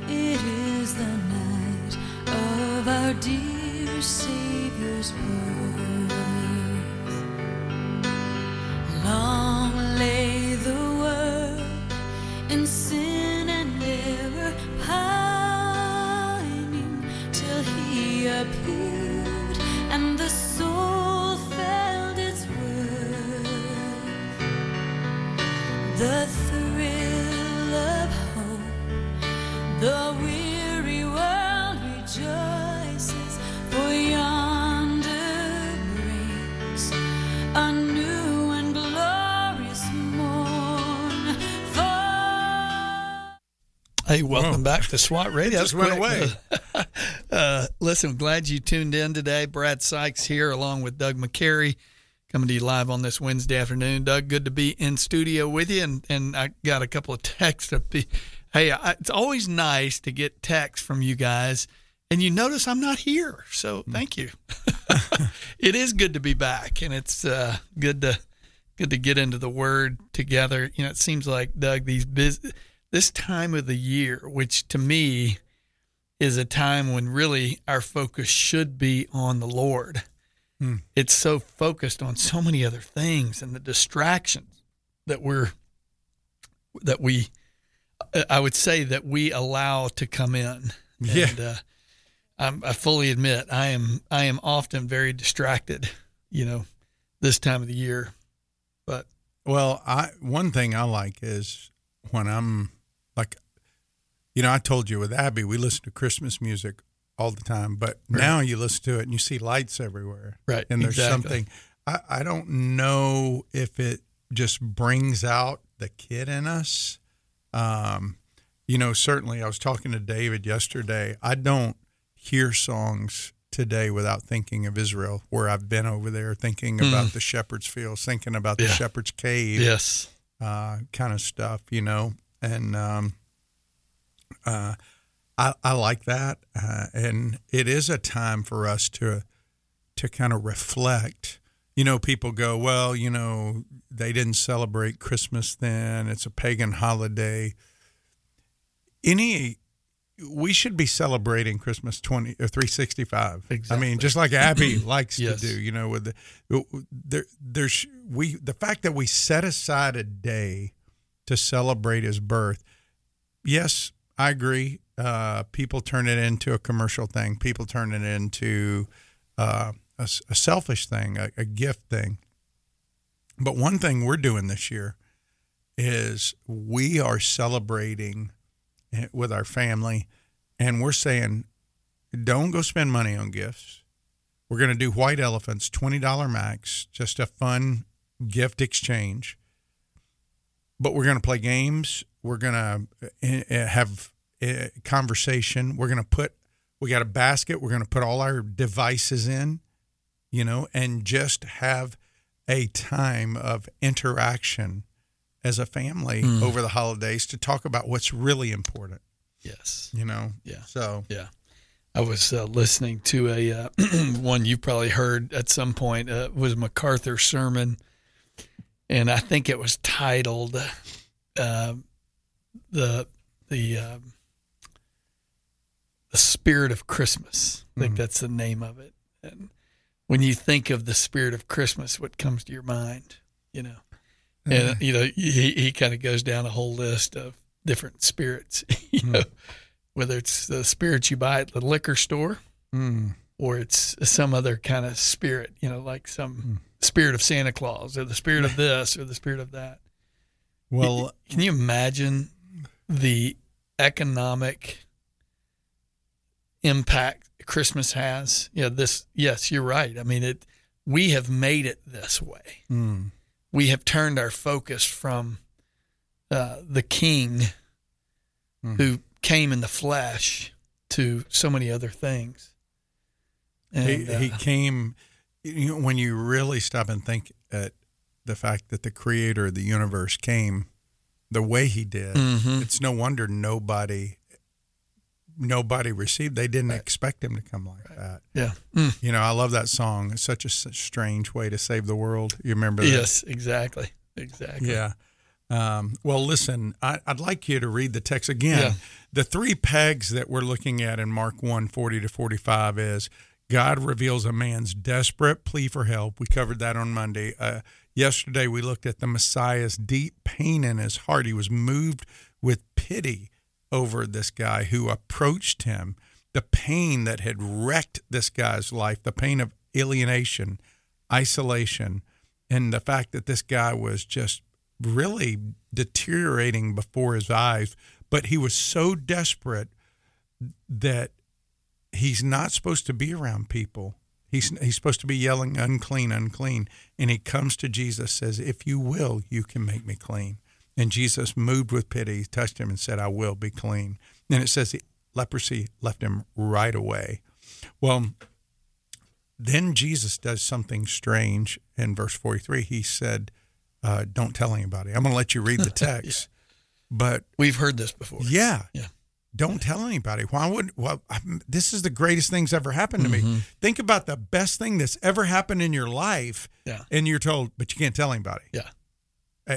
It is the night of our dear Savior's birth. Hey, welcome back to SWAT Radio. Just went away. uh, listen, glad you tuned in today. Brad Sykes here, along with Doug McCary, coming to you live on this Wednesday afternoon. Doug, good to be in studio with you, and, and I got a couple of texts. Be, hey, I, it's always nice to get texts from you guys, and you notice I'm not here, so thank you. it is good to be back, and it's uh, good to good to get into the Word together. You know, it seems like Doug these bus this time of the year, which to me is a time when really our focus should be on the Lord. Hmm. It's so focused on so many other things and the distractions that we're that we I would say that we allow to come in. Yeah. And, uh, I'm, I fully admit I am I am often very distracted, you know, this time of the year. But Well, I one thing I like is when I'm you know, I told you with Abby, we listen to Christmas music all the time, but now you listen to it and you see lights everywhere, Right, And there's exactly. something I, I don't know if it just brings out the kid in us. Um, you know, certainly I was talking to David yesterday. I don't hear songs today without thinking of Israel, where I've been over there, thinking about Mm. the shepherd's fields, thinking about the shepherd's cave yes, uh, kind of stuff, you know, and um, uh, I, I like that, uh, and it is a time for us to to kind of reflect. You know, people go, well, you know, they didn't celebrate Christmas then; it's a pagan holiday. Any, we should be celebrating Christmas twenty or three sixty five. I mean, just like Abby likes Yes. to do. You know, with the there, there's we the fact that we set aside a day to celebrate his birth. Yes, I agree. Uh, people turn it into a commercial thing. People turn it into uh, a, a selfish thing, a, a gift thing. But one thing we're doing this year is we are celebrating with our family, and we're saying, don't go spend money on gifts. We're going to do white elephants, twenty dollar max, just a fun gift exchange. But we're going to play games. We're going to have a conversation. We're going to put. We got a basket. We're going to put all our devices in, you know, and just have a time of interaction as a family Mm. over the holidays to talk about what's really important. yes. You know. Yeah. So Yeah. I was uh, listening to a uh, one you've probably heard at some point uh, was MacArthur's sermon, and I think it was titled uh, the the um, the spirit of Christmas. I think Mhm. that's the name of it. And when you think of the spirit of Christmas, what comes to your mind? You know, and you know he he kind of goes down a whole list of different spirits. You know, whether it's the spirits you buy at the liquor store Mm. or it's some other kind of spirit. You know, like some spirit of Santa Claus or the spirit of this or the spirit of that. Well, Can you imagine the economic impact Christmas has? Yeah, this yes, you're right. I mean it we have made it this way. Mm. We have turned our focus from uh, the king Mm. who came in the flesh to so many other things. he, And, he uh, came you know, when you really stop and think at the fact that the creator of the universe came the way he did Mhm. it's no wonder nobody nobody received they didn't expect him to come like that Yeah. Mm. you know i love that song it's such a strange way to save the world you remember that Yes, exactly. Exactly. yeah. Um, well, listen, I, I'd like you to read the text again. Yeah. The three pegs that we're looking at in Mark 1 40 to 45 is God reveals a man's desperate plea for help. We covered that on Monday. Uh, yesterday, we looked at the Messiah's deep pain in his heart. He was moved with pity over this guy who approached him. The pain that had wrecked this guy's life, the pain of alienation, isolation, and the fact that this guy was just really deteriorating before his eyes. But he was so desperate that he's not supposed to be around people. He's he's supposed to be yelling unclean, unclean. And he comes to Jesus, says, If you will, you can make me clean. And Jesus moved with pity, touched him, and said, I will be clean. And it says the leprosy left him right away. Well, then Jesus does something strange in verse 43. He said, uh, Don't tell anybody. I'm going to let you read the text. But we've heard this before. Yeah. Yeah. Don't tell anybody. Why would, well, this is the greatest thing's ever happened to me. Mhm. Think about the best thing that's ever happened in your life. Yeah. And you're told, but you can't tell anybody. Yeah. Uh,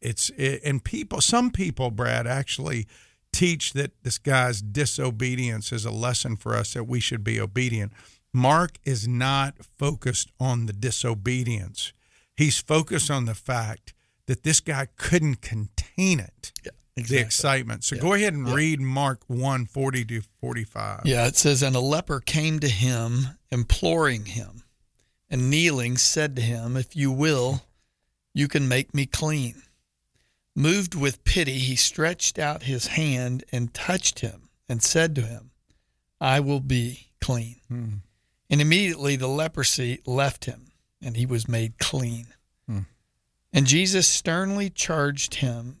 It's, it, and people, some people, Brad, actually teach that this guy's disobedience is a lesson for us that we should be obedient. Mark is not focused on the disobedience. He's focused on the fact that this guy couldn't contain it. Yeah, The excitement. So go ahead and read Mark 1 40 to 45. Yeah, it says, And a leper came to him, imploring him, and kneeling said to him, If you will, you can make me clean. Moved with pity, he stretched out his hand and touched him, and said to him, I will be clean. Hmm. And immediately the leprosy left him, and he was made clean. Hmm. And Jesus sternly charged him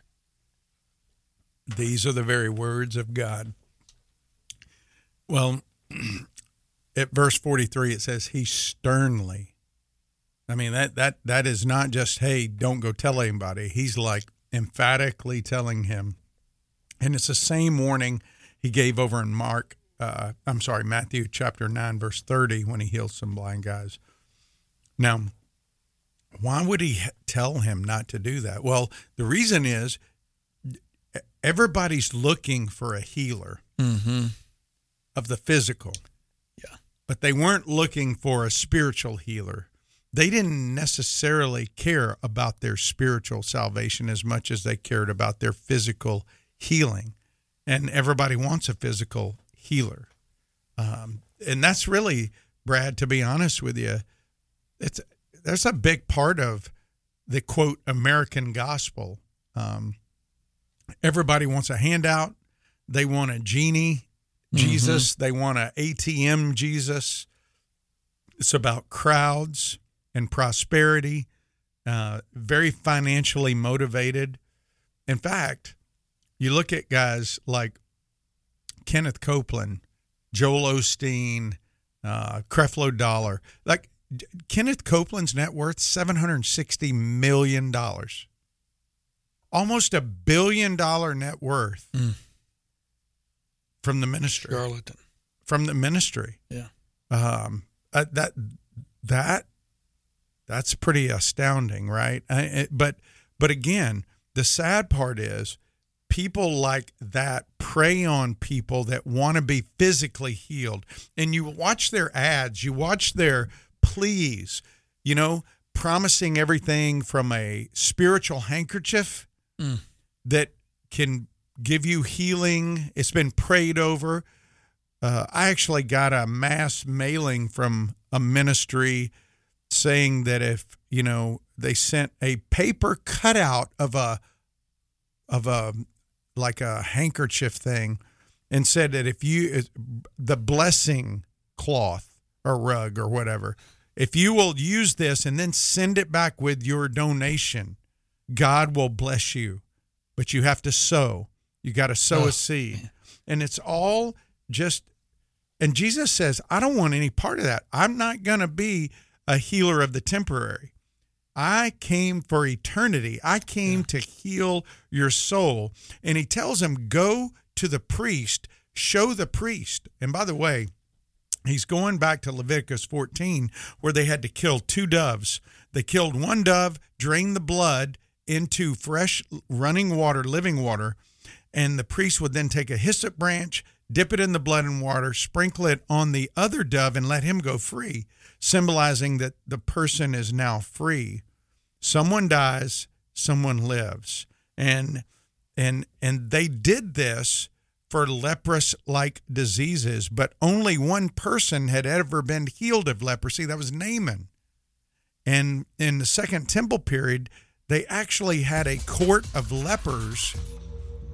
These are the very words of God. Well, at verse 43 it says he sternly. I mean that that that is not just hey, don't go tell anybody. He's like emphatically telling him. And it's the same warning he gave over in Mark uh, I'm sorry, Matthew chapter 9 verse 30 when he heals some blind guys. Now, why would he tell him not to do that? Well, the reason is everybody's looking for a healer Mm-hmm. of the physical. Yeah. But they weren't looking for a spiritual healer. They didn't necessarily care about their spiritual salvation as much as they cared about their physical healing. And everybody wants a physical healer. Um, and that's really, Brad, to be honest with you, it's that's a big part of the quote American gospel. Um, everybody wants a handout. They want a genie Jesus. They want a ATM Jesus. It's about crowds and prosperity. Uh, very financially motivated. In fact, you look at guys like Kenneth Copeland, Joel Osteen, uh, Creflo Dollar. Like Kenneth Copeland's net worth seven hundred sixty million dollars, almost a billion dollar net worth from the ministry. Charlatan. From the ministry. Yeah. Um, uh, that that that's pretty astounding, right? I, it, but but again, the sad part is people like that prey on people that want to be physically healed, and you watch their ads, you watch their pleas, you know, promising everything from a spiritual handkerchief Mm. that can give you healing. It's been prayed over. Uh, I actually got a mass mailing from a ministry saying that if you know they sent a paper cutout of a of a like a handkerchief thing and said that if you the blessing cloth or rug or whatever if you will use this and then send it back with your donation god will bless you but you have to sow you got to sow Oh, a seed and it's all just and jesus says i don't want any part of that i'm not going to be a healer of the temporary I came for eternity. I came to heal your soul. And he tells him, Go to the priest, show the priest. And by the way, he's going back to Leviticus 14, where they had to kill two doves. They killed one dove, drained the blood into fresh running water, living water, and the priest would then take a hyssop branch, dip it in the blood and water, sprinkle it on the other dove, and let him go free, symbolizing that the person is now free. Someone dies, someone lives. And and and they did this for leprous like diseases, but only one person had ever been healed of leprosy. That was Naaman. And in the second temple period, they actually had a court of lepers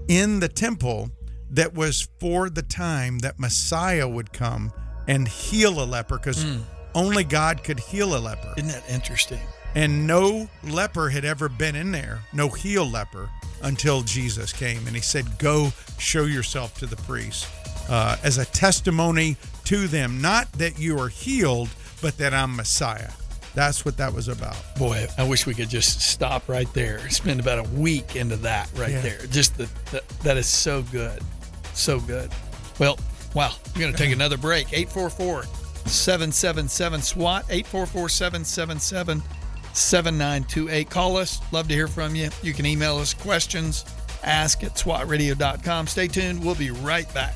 in the temple that was for the time that Messiah would come and heal a leper because Mm. only God could heal a leper. Isn't that interesting? And no leper had ever been in there, no healed leper, until Jesus came. And he said, Go show yourself to the priest uh, as a testimony to them, not that you are healed, but that I'm Messiah. That's what that was about. Boy, I wish we could just stop right there. Spend about a week into that right Yeah. there. Just the, the that is so good. So good. Well, wow. We're going to take another break. 844 777 SWAT, 844 777 7928. Call us. Love to hear from you. You can email us questions, ask at swatradio.com. Stay tuned. We'll be right back.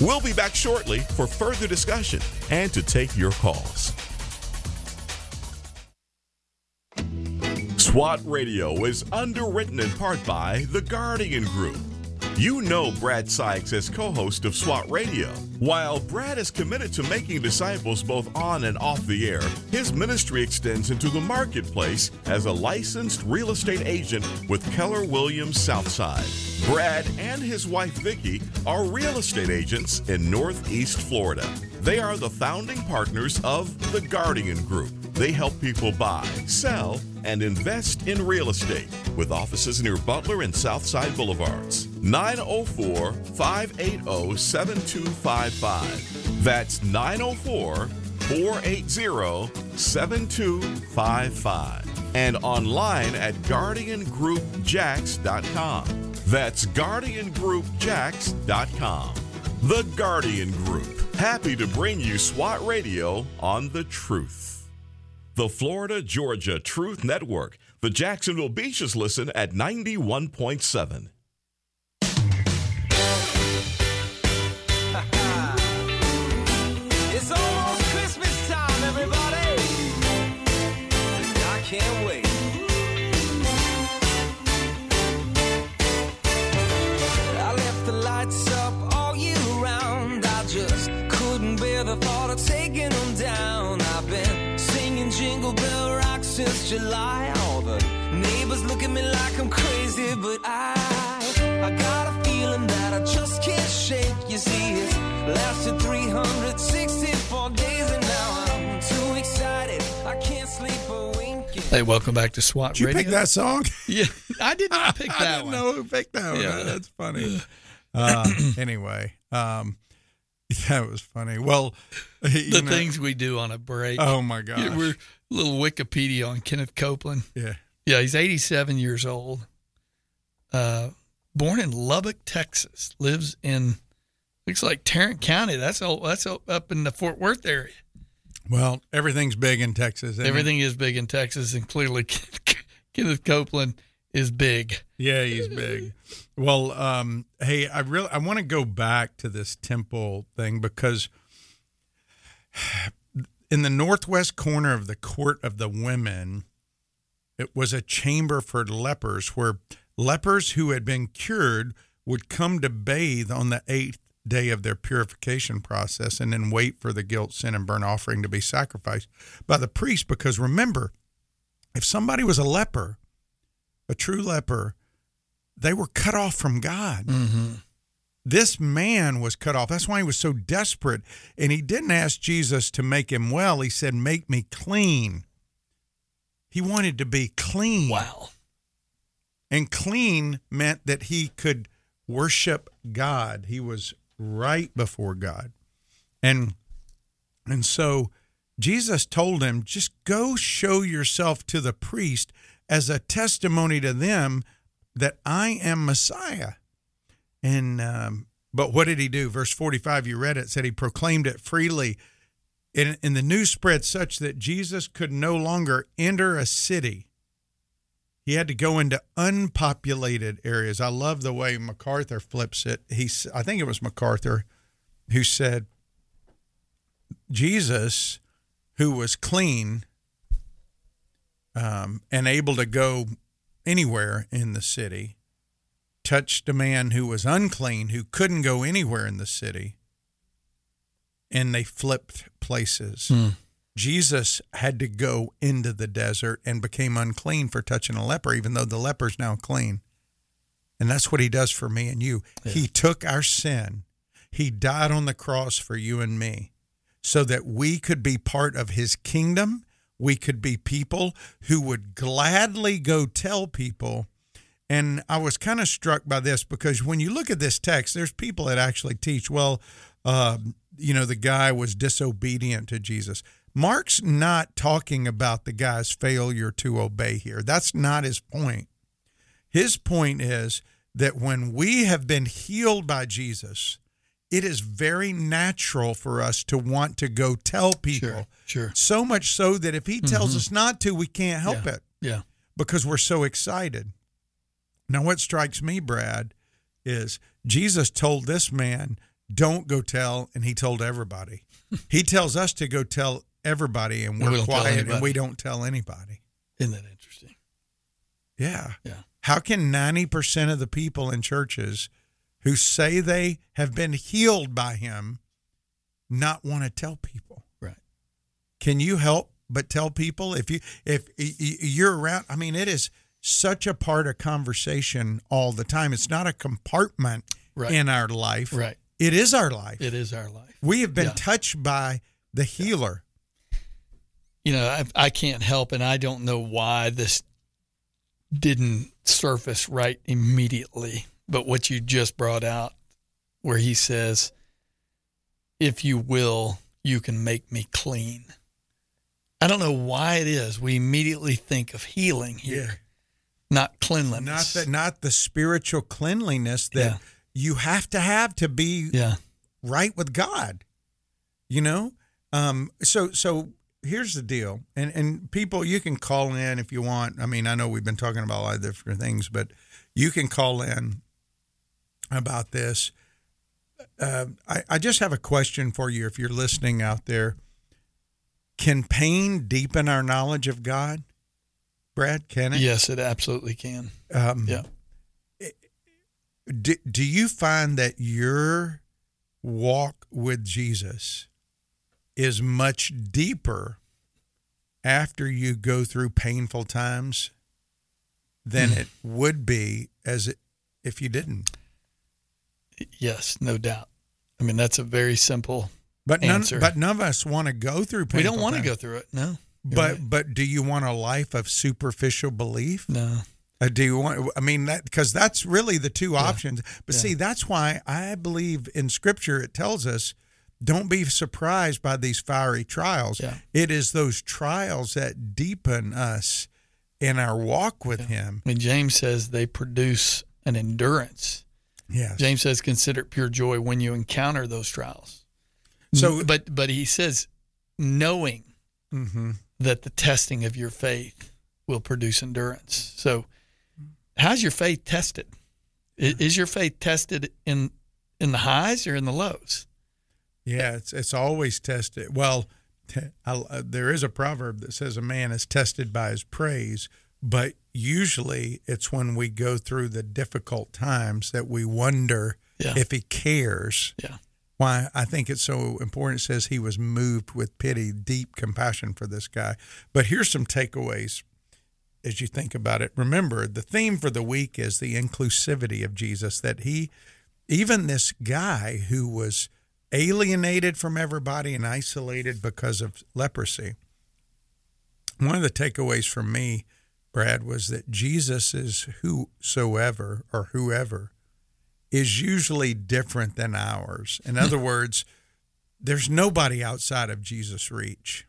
We'll be back shortly for further discussion and to take your calls. SWAT Radio is underwritten in part by The Guardian Group. You know Brad Sykes as co host of SWAT Radio. While Brad is committed to making disciples both on and off the air, his ministry extends into the marketplace as a licensed real estate agent with Keller Williams Southside. Brad and his wife Vicki are real estate agents in Northeast Florida. They are the founding partners of The Guardian Group. They help people buy, sell, and invest in real estate with offices near Butler and Southside Boulevards. 904 580 7255. That's 904 480 7255. And online at GuardianGroupJax.com. That's GuardianGroupJax.com. The Guardian Group. Happy to bring you SWAT Radio on the truth. The Florida Georgia Truth Network. The Jacksonville Beaches listen at 91.7. July. All the neighbors look at me like I'm crazy, but I, I got a feeling that I just can't shake. You see, it's lasted 364 days, and now I'm too excited. I can't sleep a wink. Hey, welcome back to SWAT Did you Radio. pick that song? Yeah, I did not pick I that didn't one. know who picked that one. Yeah. That's funny. Uh, anyway, um, that was funny. Well, the know- things we do on a break. Oh, my gosh. Yeah, we're a little Wikipedia on Kenneth Copeland. Yeah. Yeah, he's 87 years old. Uh, born in Lubbock, Texas. Lives in looks like Tarrant County. That's all. That's all up in the Fort Worth area. Well, everything's big in Texas. Everything is big in Texas, and clearly Kenneth Copeland is big. Yeah, he's big. well, um, hey, I really I want to go back to this temple thing because in the northwest corner of the court of the women, it was a chamber for lepers where lepers who had been cured would come to bathe on the eighth day of their purification process and then wait for the guilt, sin, and burnt offering to be sacrificed by the priest. Because remember, if somebody was a leper, a true leper, they were cut off from God. Mm-hmm. This man was cut off. That's why he was so desperate. And he didn't ask Jesus to make him well. He said, Make me clean. He wanted to be clean. Wow. And clean meant that he could worship God. He was right before God. And and so Jesus told him, just go show yourself to the priest as a testimony to them that I am Messiah. And um, but what did he do? Verse 45, you read it, said he proclaimed it freely. And, and the news spread such that Jesus could no longer enter a city. He had to go into unpopulated areas. I love the way MacArthur flips it. He, I think it was MacArthur who said, Jesus, who was clean um, and able to go anywhere in the city, touched a man who was unclean, who couldn't go anywhere in the city, and they flipped places. Hmm. Jesus had to go into the desert and became unclean for touching a leper, even though the leper's now clean. And that's what he does for me and you. He took our sin, he died on the cross for you and me so that we could be part of his kingdom. We could be people who would gladly go tell people. And I was kind of struck by this because when you look at this text, there's people that actually teach, well, uh, you know, the guy was disobedient to Jesus. Mark's not talking about the guy's failure to obey here. That's not his point. His point is that when we have been healed by Jesus, it is very natural for us to want to go tell people. Sure. So much so that if he tells Mhm. us not to, we can't help Yeah. it Yeah. because we're so excited. Now, what strikes me, Brad, is Jesus told this man, don't go tell, and he told everybody. he tells us to go tell everybody, and And we're we quiet and we don't tell anybody. Isn't that interesting? Yeah. Yeah. How can 90% of the people in churches who say they have been healed by him not want to tell people? Right. Can you help but tell people if you if you're around I mean it is such a part of conversation all the time. It's not a compartment Right. in our life. Right. It is our life. It is our life. We have been Yeah. touched by the healer. You know, I, I can't help, and I don't know why this didn't surface right immediately. But what you just brought out, where he says, "If you will, you can make me clean." I don't know why it is we immediately think of healing here, not Not cleanliness. that not the spiritual cleanliness that Yeah. you have to have to be yeah, right with God. You know? Um so so here's the deal. And and people you can call in if you want. I mean, I know we've been talking about a lot of different things, but you can call in about this. Uh, I, I just have a question for you if you're listening out there. Can pain deepen our knowledge of God? Brad, can it? yes, it absolutely can. Um, Yeah. do, do you find that your walk with Jesus is much deeper after you go through painful times than Hmm. it would be as it, if you didn't? Yes, no doubt. I mean, that's a very simple But none, answer. but none of us want to go through painful we don't want to go through it. No. But right. but do you want a life of superficial belief? no. Uh, do you want? I mean, that because that's really the two options. But Yeah. see, that's why I believe in Scripture it tells us, don't be surprised by these fiery trials. Yeah. It is those trials that deepen us in our walk with Him. I mean, James says they produce an endurance. Yes. James says, consider it pure joy when you encounter those trials. So- but but he says, knowing Mm-hmm. that the testing of your faith will produce endurance. So, how's your faith tested? I- Is your faith tested in in the highs or in the lows? Yeah, it's it's always tested. Well, I, uh, there is a proverb that says a man is tested by his praise, but usually it's when we go through the difficult times that we wonder Yeah. if he cares. Yeah. Why I think it's so important. It says he was moved with pity, deep compassion for this guy. But here's some takeaways as you think about it. Remember, the theme for the week is the inclusivity of Jesus, that he, even this guy who was alienated from everybody and isolated because of leprosy. One of the takeaways for me, Brad, was that Jesus is whosoever or whoever is usually different than ours. In other words, there's nobody outside of Jesus' reach.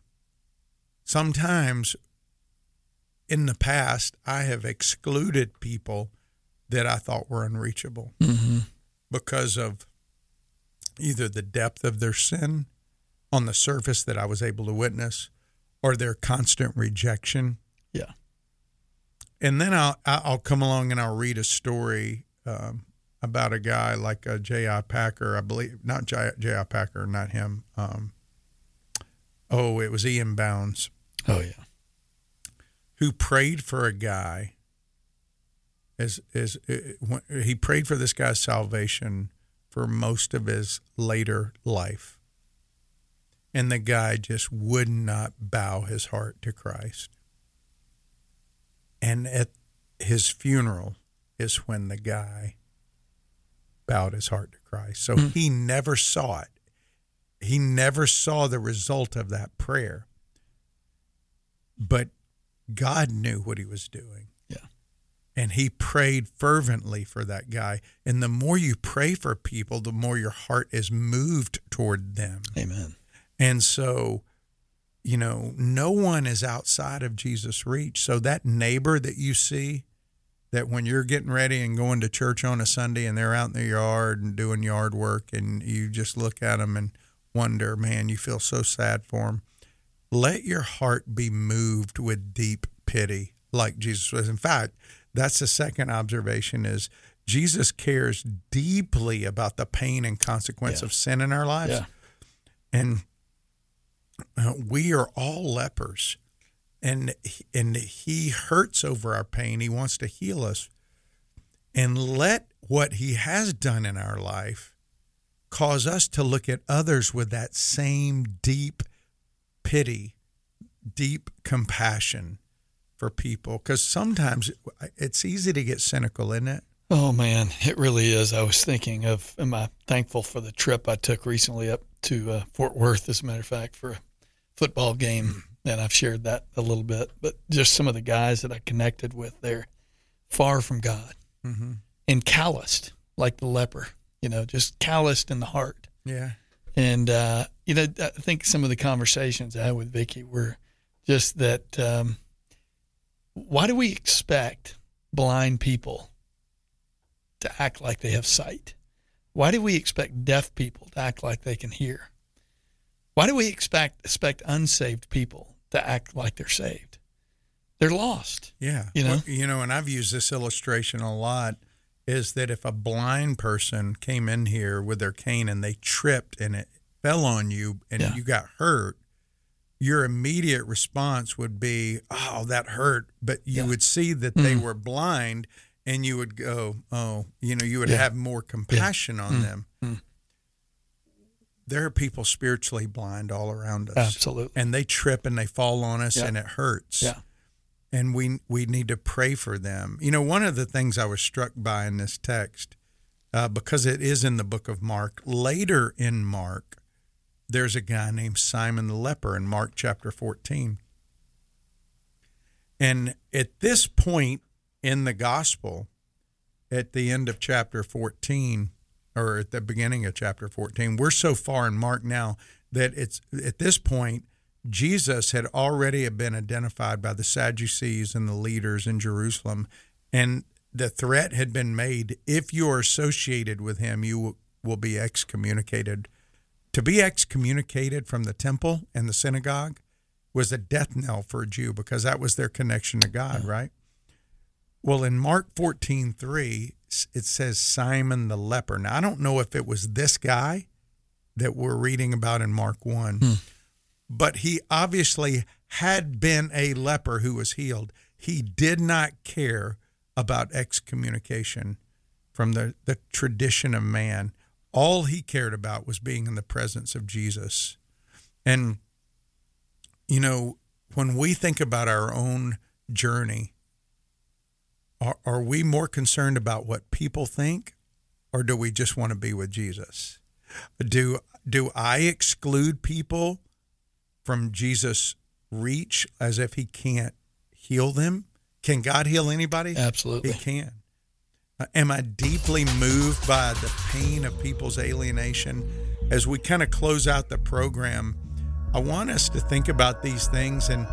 Sometimes in the past, I have excluded people that I thought were unreachable. Mm-hmm. because of either the depth of their sin on the surface that I was able to witness or their constant rejection. Yeah. And then I'll I'll come along and I'll read a story um, about a guy like a J.I. Packer, I believe, not J.I. Packer, not him. Um, oh, it was E.M. Bounds. Oh yeah. Who prayed for a guy? As as uh, he prayed for this guy's salvation for most of his later life, and the guy just would not bow his heart to Christ. And at his funeral is when the guy bowed his heart to Christ. So Mm. he never saw it. He never saw the result of that prayer. But God knew what he was doing. And he prayed fervently for that guy. And the more you pray for people, the more your heart is moved toward them. Amen. And so, you know, no one is outside of Jesus' reach. So that neighbor that you see, that when you're getting ready and going to church on a Sunday and they're out in the yard and doing yard work and you just look at them and wonder, man, you feel so sad for them. Let your heart be moved with deep pity like Jesus was. In fact, that's the second observation is Jesus cares deeply about the pain and consequence of sin in our lives. Yeah. And uh, we are all lepers. And and he hurts over our pain. He wants to heal us. And let what he has done in our life cause us to look at others with that same deep pity deep compassion for people because sometimes it's easy to get cynical isn't it Oh man, it really is. I was thinking of, am I thankful for the trip I took recently up to uh, Fort Worth, as a matter of fact, for a football game, and I've shared that a little bit. But just some of the guys that I connected with, they're far from God mm-hmm. and calloused, like the leper, you know, just calloused in the heart. yeah And uh, you know, I think some of the conversations I had with Vicky were just that. Um, why do we expect blind people to act like they have sight? Why do we expect deaf people to act like they can hear? Why do we expect expect unsaved people to act like they're saved? They're lost. Yeah. You know? Well, you know, and I've used this illustration a lot is that if a blind person came in here with their cane and they tripped and it fell on you and Yeah. you got hurt, your immediate response would be, "Oh, that hurt," but you would see that they Mm. were blind and you would go, "Oh, you know, you would Yeah. have more compassion on Mm. them." Mm. There are people spiritually blind all around us. Absolutely. And they trip and they fall on us Yeah. and it hurts Yeah. and we we need to pray for them. You know, one of the things I was struck by in this text, uh, because it is in the book of Mark. Later in Mark, there's a guy named Simon the leper in Mark chapter fourteen, and at this point in the gospel, at the end of chapter fourteen, or at the beginning of chapter fourteen, we're so far in Mark now that it's at this point Jesus had already been identified by the Sadducees and the leaders in Jerusalem, and the threat had been made if you are associated with him, you will be excommunicated. To be excommunicated from the temple and the synagogue was a death knell for a Jew because that was their connection to God, right? Well, in Mark 14 3, it says Simon the leper. Now, I don't know if it was this guy that we're reading about in Mark 1 hmm. but he obviously had been a leper who was healed. He did not care about excommunication from the, the tradition of man. All he cared about was being in the presence of Jesus. And, you know, when we think about our own journey, are, are we more concerned about what people think or do we just want to be with Jesus? Do do I exclude people from Jesus' reach as if he can't heal them? Can God heal anybody? Absolutely. He can. Uh, am I deeply moved by the pain of people's alienation? As we kind of close out the program, I want us to think about these things and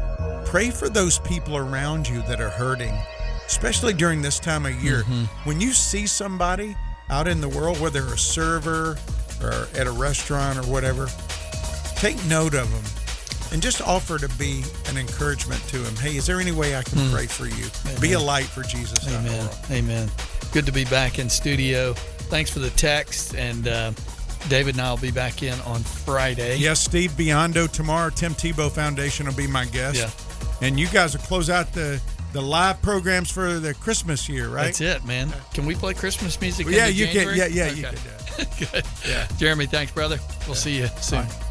pray for those people around you that are hurting, especially during this time of year. When you see somebody out in the world, whether a server or at a restaurant or whatever, take note of them and just offer to be an encouragement to him. Hey, is there any way I can Hmm. pray for you? Be a light for Jesus. Amen. Amen. Good to be back in studio. Thanks for the text. And uh, David and I will be back in on Friday. Yes, Steve Biondo tomorrow. Tim Tebow Foundation will be my guest. Yeah. And you guys will close out the the live programs for the Christmas year, right? That's it, man. Can we play Christmas music? Yeah, into you can. January? Yeah, yeah, you Okay. can. Good. Yeah. Jeremy, thanks, brother. We'll see you soon. Bye.